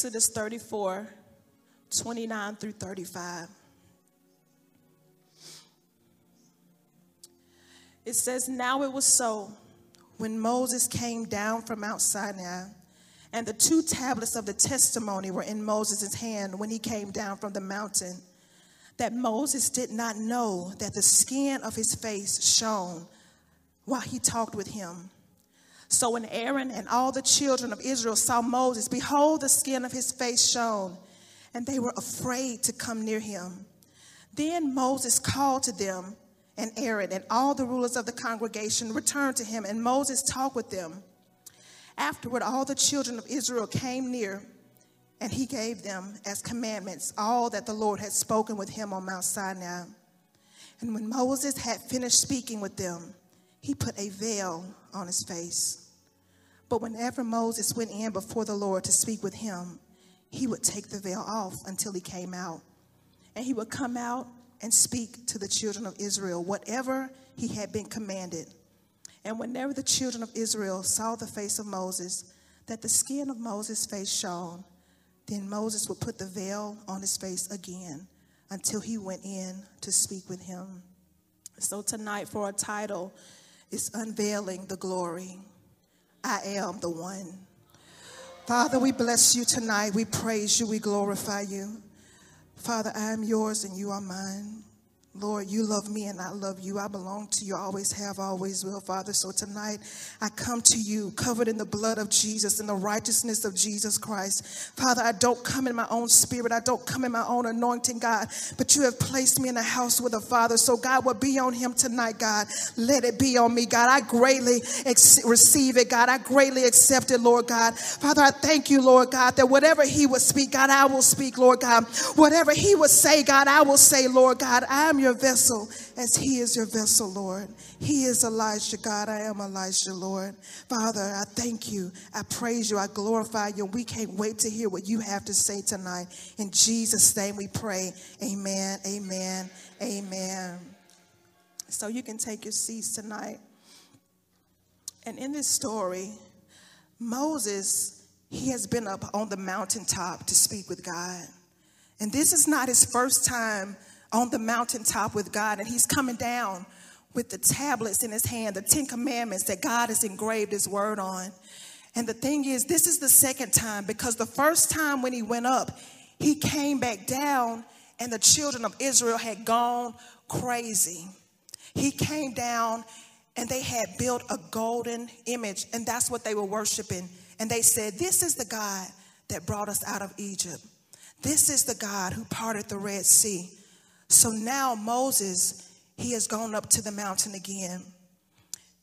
Exodus 34 29 through 35. It says, Now it was so when Moses came down from Mount Sinai, and the two tablets of the testimony were in Moses' hand when he came down from the mountain, that Moses did not know that the skin of his face shone while he talked with him. So when Aaron and all the children of Israel saw Moses, behold, the skin of his face shone, and they were afraid to come near him. Then Moses called to them, and Aaron and all the rulers of the congregation returned to him, and Moses talked with them. Afterward, all the children of Israel came near, and he gave them as commandments all that the Lord had spoken with him on Mount Sinai. And when Moses had finished speaking with them, he put a veil on his face. But whenever Moses went in before the Lord to speak with him, he would take the veil off until he came out. And he would come out and speak to the children of Israel whatever he had been commanded. And whenever the children of Israel saw the face of Moses, that the skin of Moses' face shone, then Moses would put the veil on his face again until he went in to speak with him. So tonight, for a title, is Unveiling the Glory. I am the one. Father, we bless you tonight. We praise you. We glorify you. Father, I am yours and you are mine. Lord, you love me and I love you. I belong to you, always have, always will, Father. So tonight I come to you covered in the blood of Jesus and the righteousness of Jesus Christ. Father, I don't come in my own spirit. I don't come in my own anointing, God, but you have placed me in a house with a Father. So God, what be on him tonight, God, let it be on me, God. I greatly ex- receive it, God. I greatly accept it, Lord God. Father, I thank you, Lord God, that whatever he would speak, God, I will speak, Lord God. Whatever he would say, God, I will say, Lord God. I am your vessel as He is your vessel, Lord. He is Elijah, God. I am Elijah, Lord. Father, I thank you. I praise you. I glorify you. We can't wait to hear what you have to say tonight. In Jesus' name we pray. Amen, amen, amen. So you can take your seats tonight. And in this story, Moses, he has been up on the mountaintop to speak with God. And this is not his first time on the mountaintop with God, and he's coming down with the tablets in his hand, the Ten Commandments that God has engraved his word on. And the thing is, this is the second time because the first time when he went up, he came back down and the children of Israel had gone crazy. He came down and they had built a golden image, and that's what they were worshiping. And they said, This is the God that brought us out of Egypt. This is the God who parted the Red Sea. So now Moses, he has gone up to the mountain again.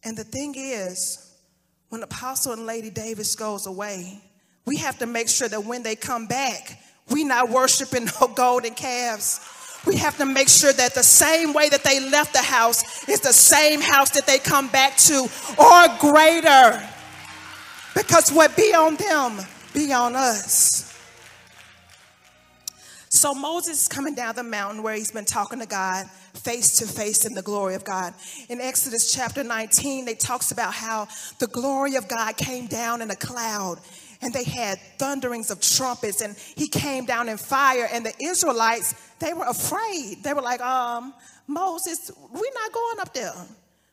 And the thing is, when Apostle and Lady Davis goes away, we have to make sure that when they come back, we not worshiping no golden calves. We have to make sure that the same way that they left the house is the same house that they come back to or greater. Because what be on them, be on us. So Moses is coming down the mountain where he's been talking to God face to face in the glory of God. In Exodus chapter 19, they talks about how the glory of God came down in a cloud and they had thunderings of trumpets and he came down in fire and the Israelites, they were afraid. They were like, um, Moses, we're not going up there.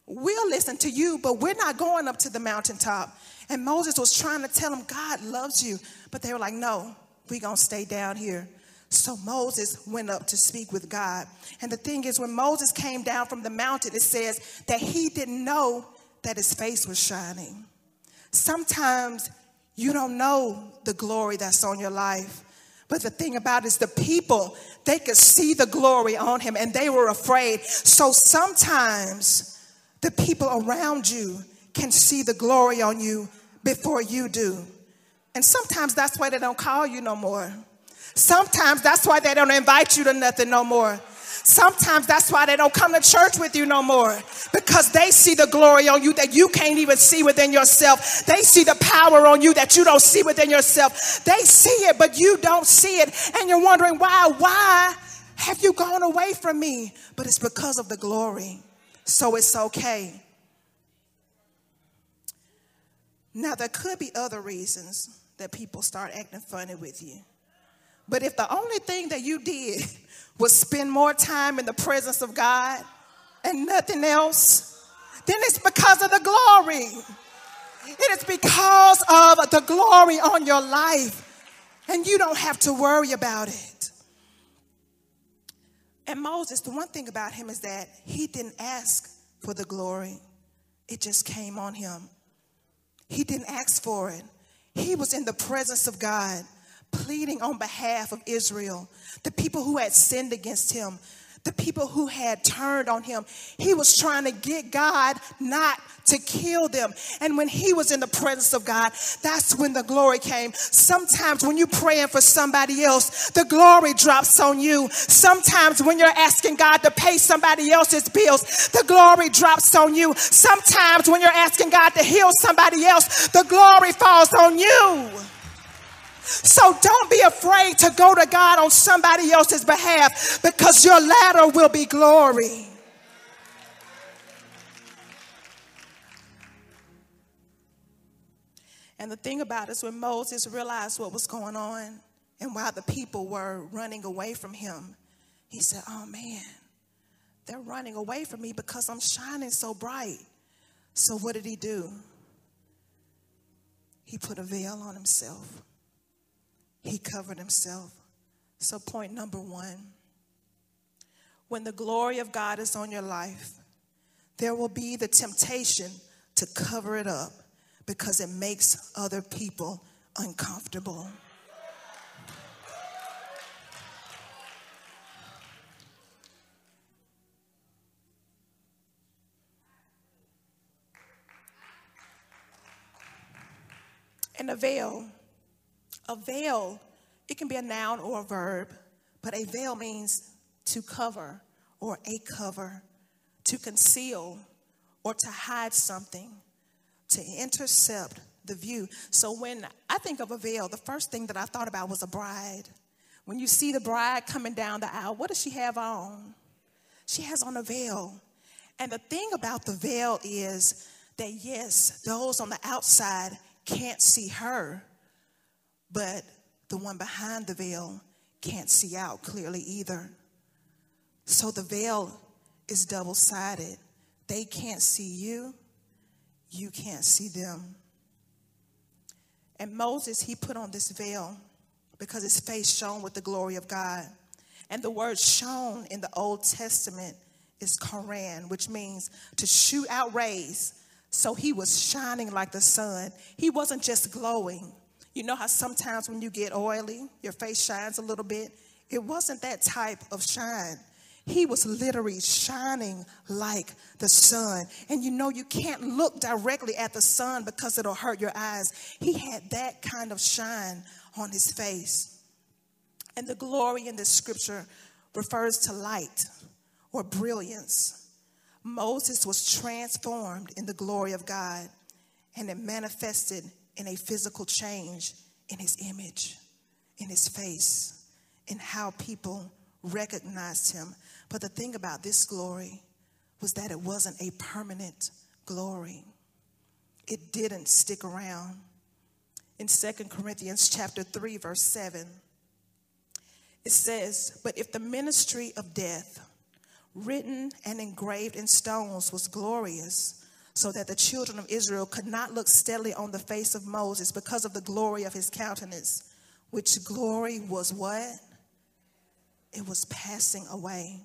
We'll listen to you, but we're not going up to the mountaintop. And Moses was trying to tell them, God loves you. But they were like, no, we're going to stay down here. So Moses went up to speak with God. And the thing is, when Moses came down from the mountain, it says that he didn't know that his face was shining. Sometimes you don't know the glory that's on your life. But the thing about it is the people, they could see the glory on him and they were afraid. So sometimes the people around you can see the glory on you before you do. And sometimes that's why they don't call you no more. Sometimes that's why they don't invite you to nothing no more. Sometimes that's why they don't come to church with you no more because they see the glory on you that you can't even see within yourself. They see the power on you that you don't see within yourself. They see it, but you don't see it. And you're wondering, why? Why have you gone away from me? But it's because of the glory. So it's okay. Now, there could be other reasons that people start acting funny with you. But if the only thing that you did was spend more time in the presence of God and nothing else, then it's because of the glory. It is because of the glory on your life. And you don't have to worry about it. And Moses, the one thing about him is that he didn't ask for the glory, it just came on him. He didn't ask for it. He was in the presence of God, pleading on behalf of Israel, the people who had sinned against him, the people who had turned on him. He was trying to get God not to kill them. And when he was in the presence of God, that's when the glory came. Sometimes when you're praying for somebody else, the glory drops on you. Sometimes when you're asking God to pay somebody else's bills, the glory drops on you. Sometimes when you're asking God to heal somebody else, the glory falls on you. So don't be afraid to go to God on somebody else's behalf because your latter will be glory. And the thing about it is when Moses realized what was going on and while the people were running away from him, he said, Oh man, they're running away from me because I'm shining so bright. So what did he do? He put a veil on himself he covered himself. So, point number one when the glory of God is on your life, there will be the temptation to cover it up because it makes other people uncomfortable. And a veil a veil, it can be a noun or a verb, but a veil means to cover or a cover, to conceal or to hide something, to intercept the view. So when I think of a veil, the first thing that I thought about was a bride. When you see the bride coming down the aisle, what does she have on? She has on a veil. And the thing about the veil is that, yes, those on the outside can't see her, but the one behind the veil can't see out clearly either. So the veil is double sided. They can't see you, you can't see them. And Moses, he put on this veil because his face shone with the glory of God. And the word shone in the Old Testament is qaran, which means to shoot out rays. So he was shining like the sun. He wasn't just glowing, you know how sometimes when you get oily, your face shines a little bit? It wasn't that type of shine. He was literally shining like the sun. And you know, you can't look directly at the sun because it'll hurt your eyes. He had that kind of shine on his face. And the glory in this scripture refers to light or brilliance. Moses was transformed in the glory of God and it manifested in a physical change in his image, in his face, in how people recognized him. But the thing about this glory was that it wasn't a permanent glory. It didn't stick around. In Second Corinthians chapter 3 verse 7 it says, "But if the ministry of death written and engraved in stones was glorious, so that the children of Israel could not look steadily on the face of Moses because of the glory of his countenance, which glory was what? It was passing away.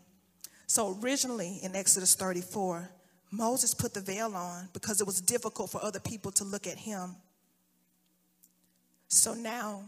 So originally in Exodus 34, Moses put the veil on because it was difficult for other people to look at him. So now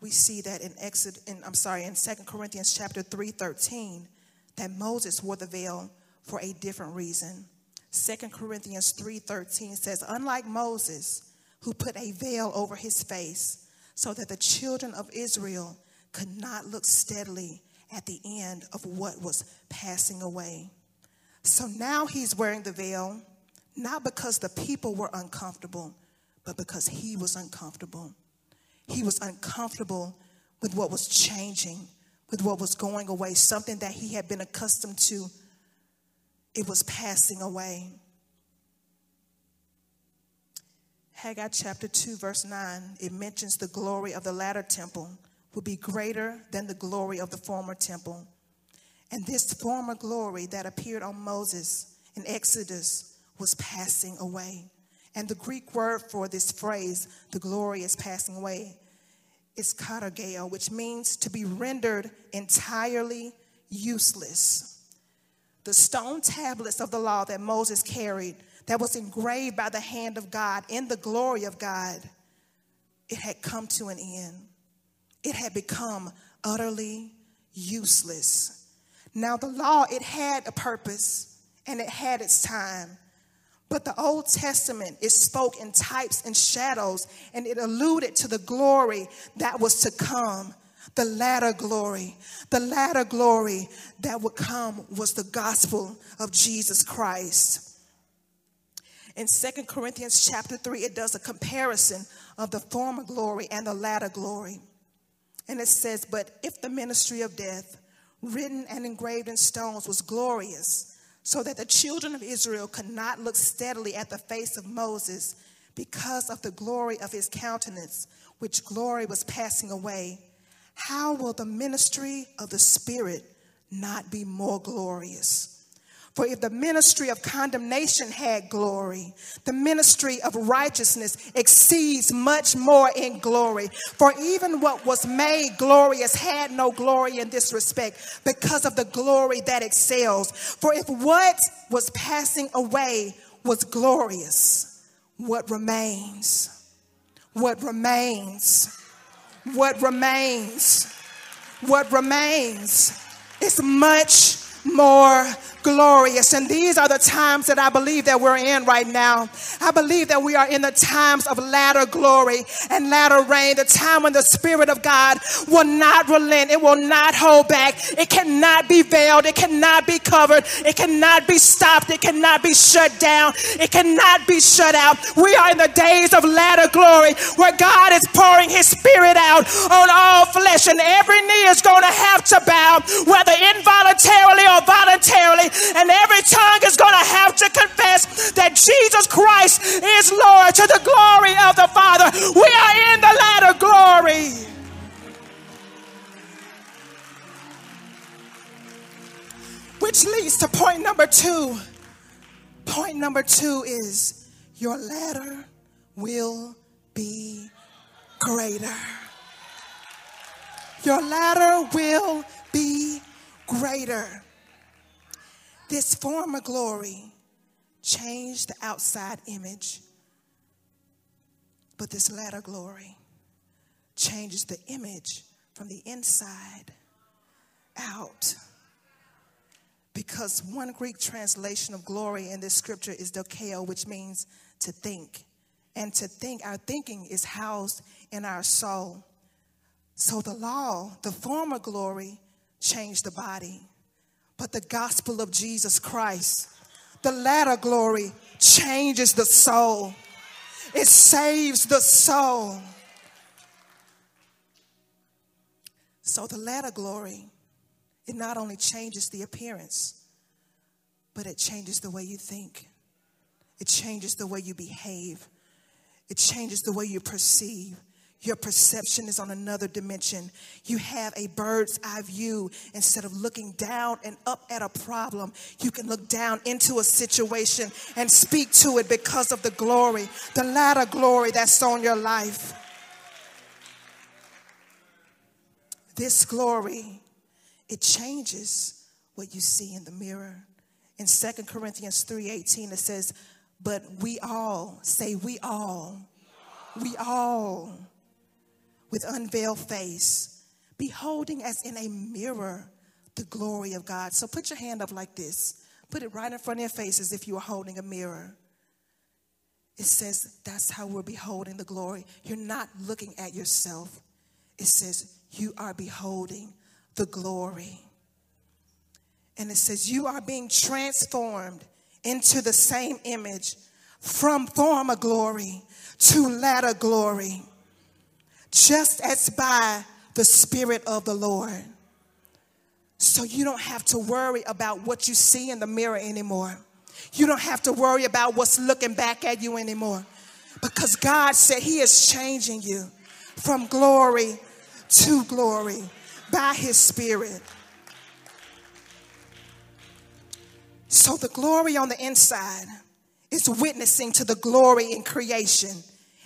we see that in Exodus, in, I'm sorry, in 2 Corinthians chapter 3, 13, that Moses wore the veil for a different reason. 2 Corinthians 3:13 says, "Unlike Moses, who put a veil over his face, so that the children of Israel could not look steadily at the end of what was passing away." So now he's wearing the veil, not because the people were uncomfortable, but because he was uncomfortable. He was uncomfortable with what was changing, with what was going away, something that he had been accustomed to it was passing away. Haggai chapter 2, verse 9, it mentions the glory of the latter temple will be greater than the glory of the former temple. And this former glory that appeared on Moses in Exodus was passing away. And the Greek word for this phrase, the glory is passing away, is katargeo, which means to be rendered entirely useless. The stone tablets of the law that Moses carried, that was engraved by the hand of God in the glory of God, it had come to an end. It had become utterly useless. Now, the law, it had a purpose and it had its time. But the Old Testament it spoke in types and shadows, and it alluded to the glory that was to come. The latter glory, the latter glory that would come was the gospel of Jesus Christ. In Second Corinthians chapter 3, it does a comparison of the former glory and the latter glory. And it says, But if the ministry of death, written and engraved in stones, was glorious, so that the children of Israel could not look steadily at the face of Moses because of the glory of his countenance, which glory was passing away, how will the ministry of the Spirit not be more glorious? For if the ministry of condemnation had glory, the ministry of righteousness exceeds much more in glory. For even what was made glorious had no glory in this respect because of the glory that excels. For if what was passing away was glorious, what remains? What remains? What remains? What remains is much more glorious. And these are the times that I believe that we're in right now. I believe that we are in the times of latter glory and latter rain, the time when the Spirit of God will not relent, it will not hold back, it cannot be veiled, it cannot be covered, it cannot be stopped, it cannot be shut down, it cannot be shut out. We are in the days of latter glory where God is pouring His Spirit out on all flesh, and every knee is going to have to bow, whether involuntarily or voluntarily and every tongue is going to have to confess that Jesus Christ is Lord to the glory of the Father. We are in the latter glory. Which leads to point number two. Point number two is your latter will be greater. Your latter will be greater. This former glory changed the outside image, but this latter glory changes the image from the inside out. Because one Greek translation of glory in this scripture is dokeo, which means to think. And to think, our thinking is housed in our soul. So the law, the former glory, changed the body but the gospel of Jesus Christ, the latter glory, changes the soul, it saves the soul. So the latter glory, it not only changes the appearance, but it changes the way you think. It changes the way you behave. It changes the way you perceive. Your perception is on another dimension. You have a bird's eye view. Instead of looking down and up at a problem, you can look down into a situation and speak to it because of the glory, the latter glory that's on your life. This glory, it changes what you see in the mirror. In 2 Corinthians 3:18 it says, "But we all, say we all, we all with unveiled face, beholding as in a mirror the glory of God. So put your hand up like this. Put it right in front of your face as if you were holding a mirror. It says that's how we're beholding the glory. You're not looking at yourself. It says you are beholding the glory. And it says you are being transformed into the same image from former glory to latter glory just as by the Spirit of the Lord. So you don't have to worry about what you see in the mirror anymore. You don't have to worry about what's looking back at you anymore. Because God said He is changing you from glory to glory by His Spirit. So the glory on the inside is witnessing to the glory in creation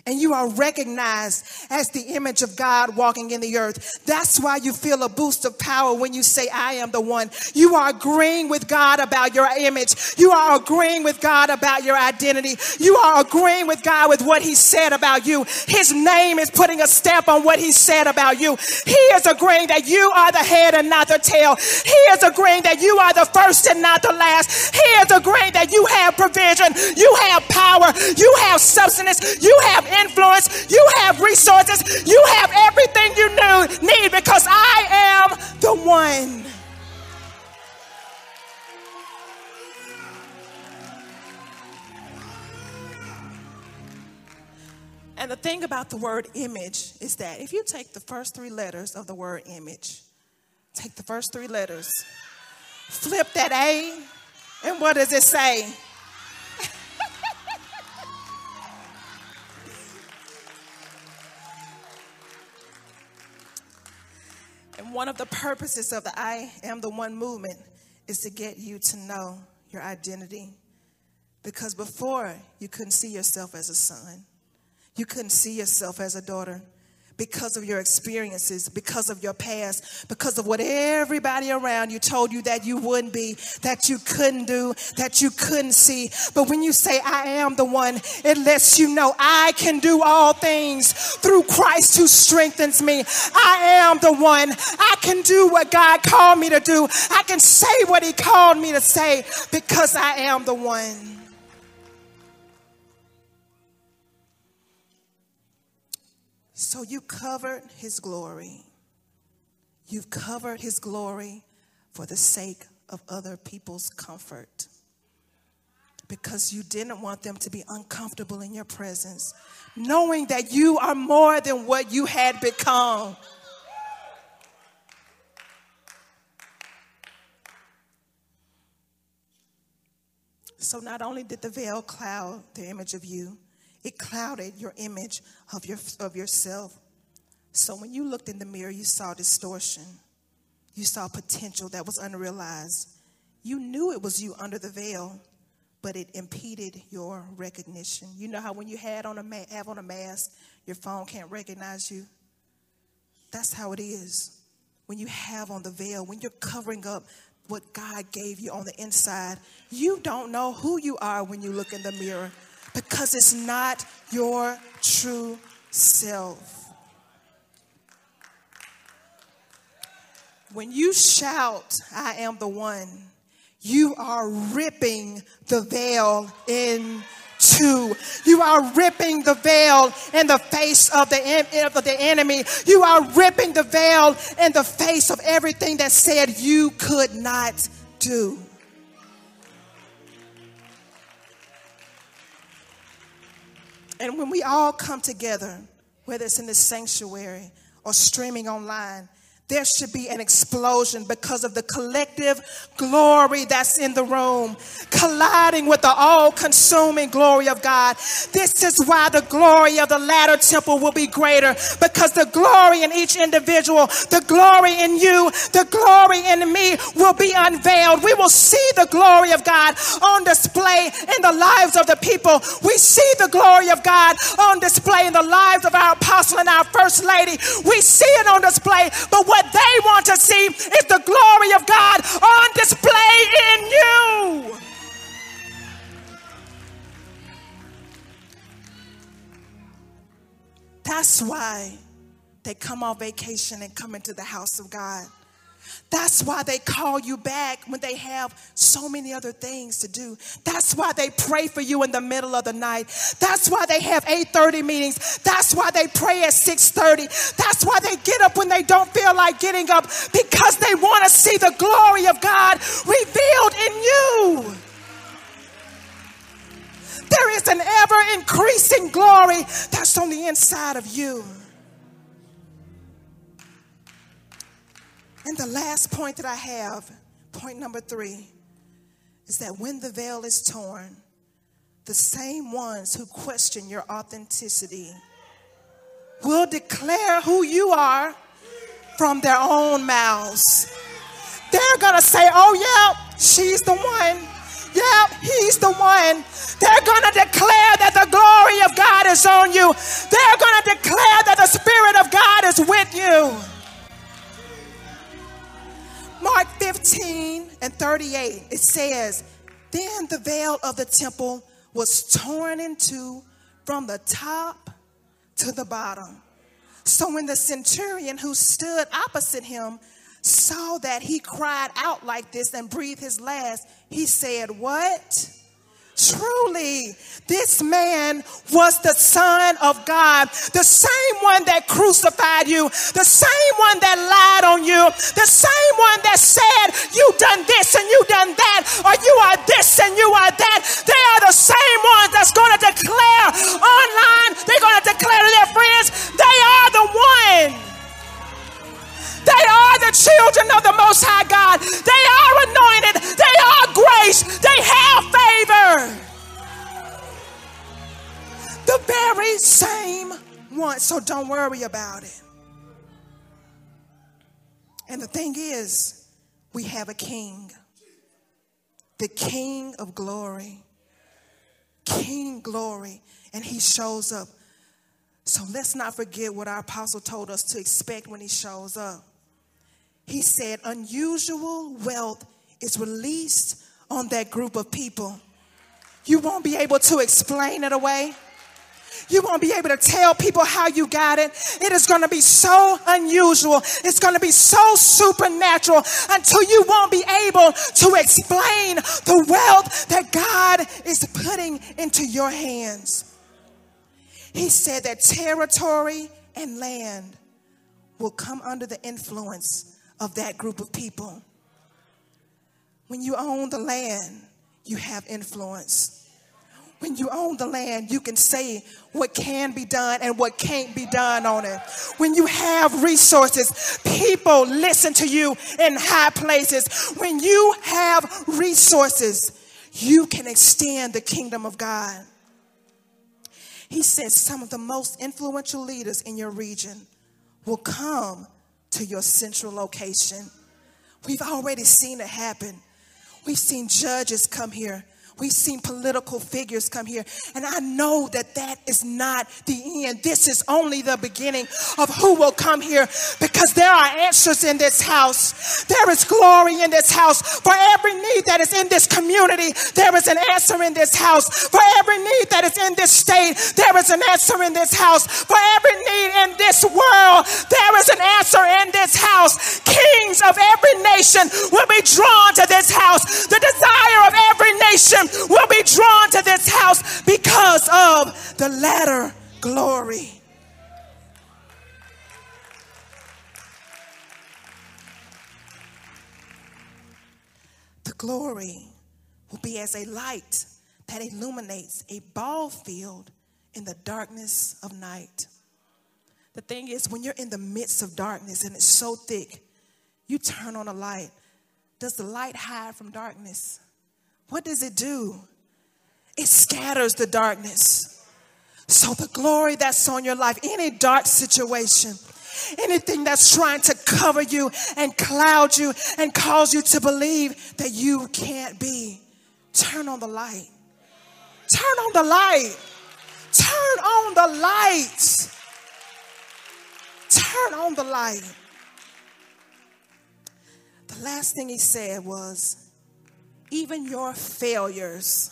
and you are recognized as the image of God walking in the earth. That's why you feel a boost of power when you say, I am the one. You are agreeing with God about your image. You are agreeing with God about your identity. You are agreeing with God with what He said about you. His name is putting a stamp on what He said about you. He is agreeing that you are the head and not the tail. He is agreeing that you are the first and not the last. He is agreeing that you have provision, you have power, you have substance, you have influence, you have resources, you have everything you need because I am the one. And the thing about the word image is that if you take the first three letters of the word image, take the first three letters, flip that A, and what does it say? One of the purposes of the I am the one movement is to get you to know your identity. Because before, you couldn't see yourself as a son, you couldn't see yourself as a daughter because of your experiences, because of your past, because of what everybody around you told you that you wouldn't be, that you couldn't do, that you couldn't see. But when you say, I am the one, it lets you know I can do all things through Christ who strengthens me. I am the one. I can do what God called me to do. I can say what He called me to say because I am the one. So you covered his glory. You've covered his glory for the sake of other people's comfort. Because you didn't want them to be uncomfortable in your presence, knowing that you are more than what you had become. So, not only did the veil cloud the image of you, it clouded your image of, your, of yourself. So when you looked in the mirror, you saw distortion. You saw potential that was unrealized. You knew it was you under the veil, but it impeded your recognition. You know how when you had on a ma- have on a mask, your phone can't recognize you? That's how it is. When you have on the veil, when you're covering up what God gave you on the inside, you don't know who you are when you look in the mirror because it's not your true self. When you shout, I am the one, you are ripping the veil in two. You are ripping the veil in the face of the, of the enemy. You are ripping the veil in the face of everything that said you could not do. And when we all come together, whether it's in the sanctuary or streaming online, there should be an explosion because of the collective glory that's in the room, colliding with the all consuming glory of God. This is why the glory of the latter temple will be greater because the glory in each individual, the glory in you, the glory in me will be unveiled. We will see the glory of God on display in the lives of the people. We see the glory of God on display in the lives of our apostle and our first lady. We see it on display, but what they want to see is the glory of God on display in you. That's why they come on vacation and come into the house of God. That's why they call you back when they have so many other things to do. That's why they pray for you in the middle of the night. That's why they have 8:30 meetings. That's why they pray at 6:30. That's why they get up when they don't feel like getting up because they want to see the glory of God revealed in you. There is an ever increasing glory that's on the inside of you. And the last point that I have, point number three, is that when the veil is torn, the same ones who question your authenticity will declare who you are from their own mouths. They're gonna say, Oh, yeah, she's the one. Yeah, he's the one. They're gonna declare that the glory of God is on you. They're gonna declare that the Spirit of God is with you. And 38, it says, Then the veil of the temple was torn in two from the top to the bottom. So when the centurion who stood opposite him saw that he cried out like this and breathed his last, he said, What? Truly, this man was the Son of God, the same one that crucified you, the same one that lied on you, the same one that said, You done this and you done that, or you are this and you are that. They are the same ones that's going to declare online, they're going to declare to their friends, they are the one. They are the children of the Most High God. They are anointed. They are grace. They have favor. The very same one. So don't worry about it. And the thing is, we have a king, the king of glory. King glory. And he shows up. So let's not forget what our apostle told us to expect when he shows up. He said, unusual wealth is released on that group of people. You won't be able to explain it away. You won't be able to tell people how you got it. It is going to be so unusual. It's going to be so supernatural until you won't be able to explain the wealth that God is putting into your hands. He said that territory and land will come under the influence of that group of people. When you own the land, you have influence. When you own the land, you can say what can be done and what can't be done on it. When you have resources, people listen to you in high places. When you have resources, you can extend the kingdom of God. He says some of the most influential leaders in your region will come to your central location. We've already seen it happen. We've seen judges come here We've seen political figures come here, and I know that that is not the end. This is only the beginning of who will come here because there are answers in this house. There is glory in this house. For every need that is in this community, there is an answer in this house. For every need that is in this state, there is an answer in this house. For every need in this world, there is an answer in this house. Kings of every nation will be drawn to this house. The desire of every nation will be drawn to this house because of the latter glory. The glory will be as a light that illuminates a ball field in the darkness of night. The thing is, when you're in the midst of darkness and it's so thick, you turn on a light. Does the light hide from darkness? What does it do? It scatters the darkness. So, the glory that's on your life, any dark situation, anything that's trying to cover you and cloud you and cause you to believe that you can't be, turn on the light. Turn on the light. Turn on the light. Turn on the light. The last thing he said was, even your failures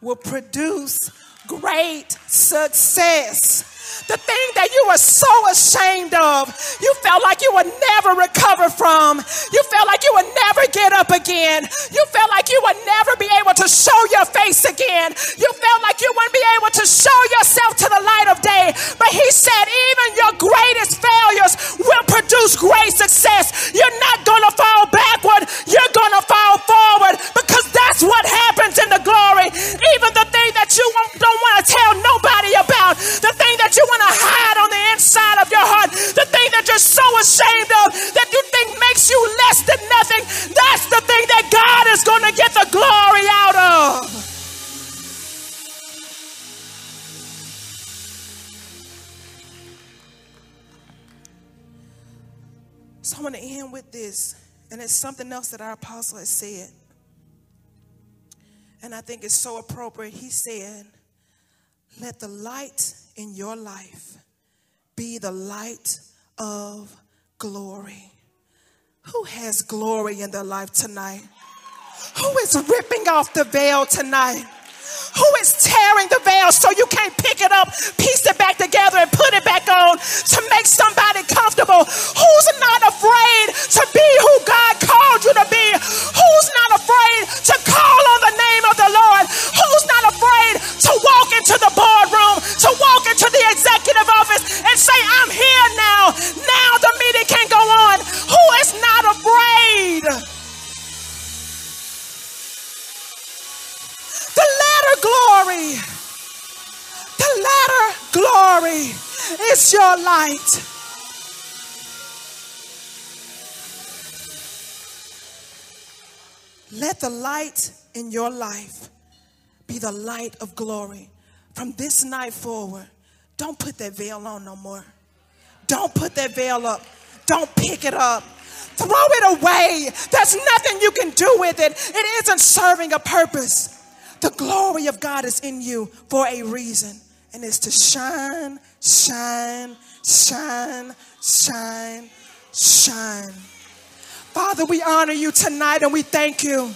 will produce great success. The thing that you were so ashamed of, you felt like you would never recover from. You felt like you would never get up again. You felt like you would never be able to show your face again. You felt like you wouldn't be able to show yourself to the light of day. But he said, even your greatest failures will produce great success. You're not going to fall backward, you're going to fall forward because that's what happens in the glory. Even the thing that you don't want to tell nobody about, the thing that that you want to hide on the inside of your heart, the thing that you're so ashamed of, that you think makes you less than nothing, that's the thing that God is going to get the glory out of. So I'm going to end with this, and it's something else that our apostle has said. And I think it's so appropriate. He said, Let the light in your life be the light of glory. Who has glory in their life tonight? Who is ripping off the veil tonight? Who is tearing the veil so you can't pick it up, piece it back together, and put it back on to make somebody comfortable? Who's not afraid to be who God called you to be? Who's not afraid to call on light in your life be the light of glory. From this night forward, don't put that veil on no more. Don't put that veil up. Don't pick it up. Throw it away. There's nothing you can do with it. It isn't serving a purpose. The glory of God is in you for a reason, and it's to shine, shine, shine, shine, shine. Father, we honor you tonight and we thank you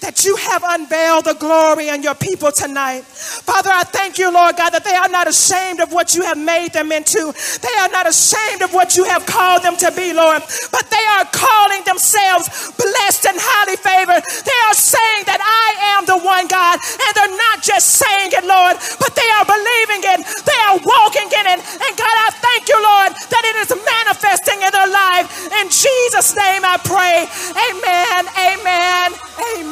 that you have unveiled the glory on your people tonight. Father, I thank you, Lord God, that they are not ashamed of what you have made them into. They are not ashamed of what you have called them to be, Lord, but they are calling themselves blessed and highly favored. They are saying that I am the one God, and they're not just saying it, Lord, but they are believing it. They are walking in it. And God, I thank you, Lord, that it is manifesting in their life. In Jesus' name I pray. Amen, amen, amen.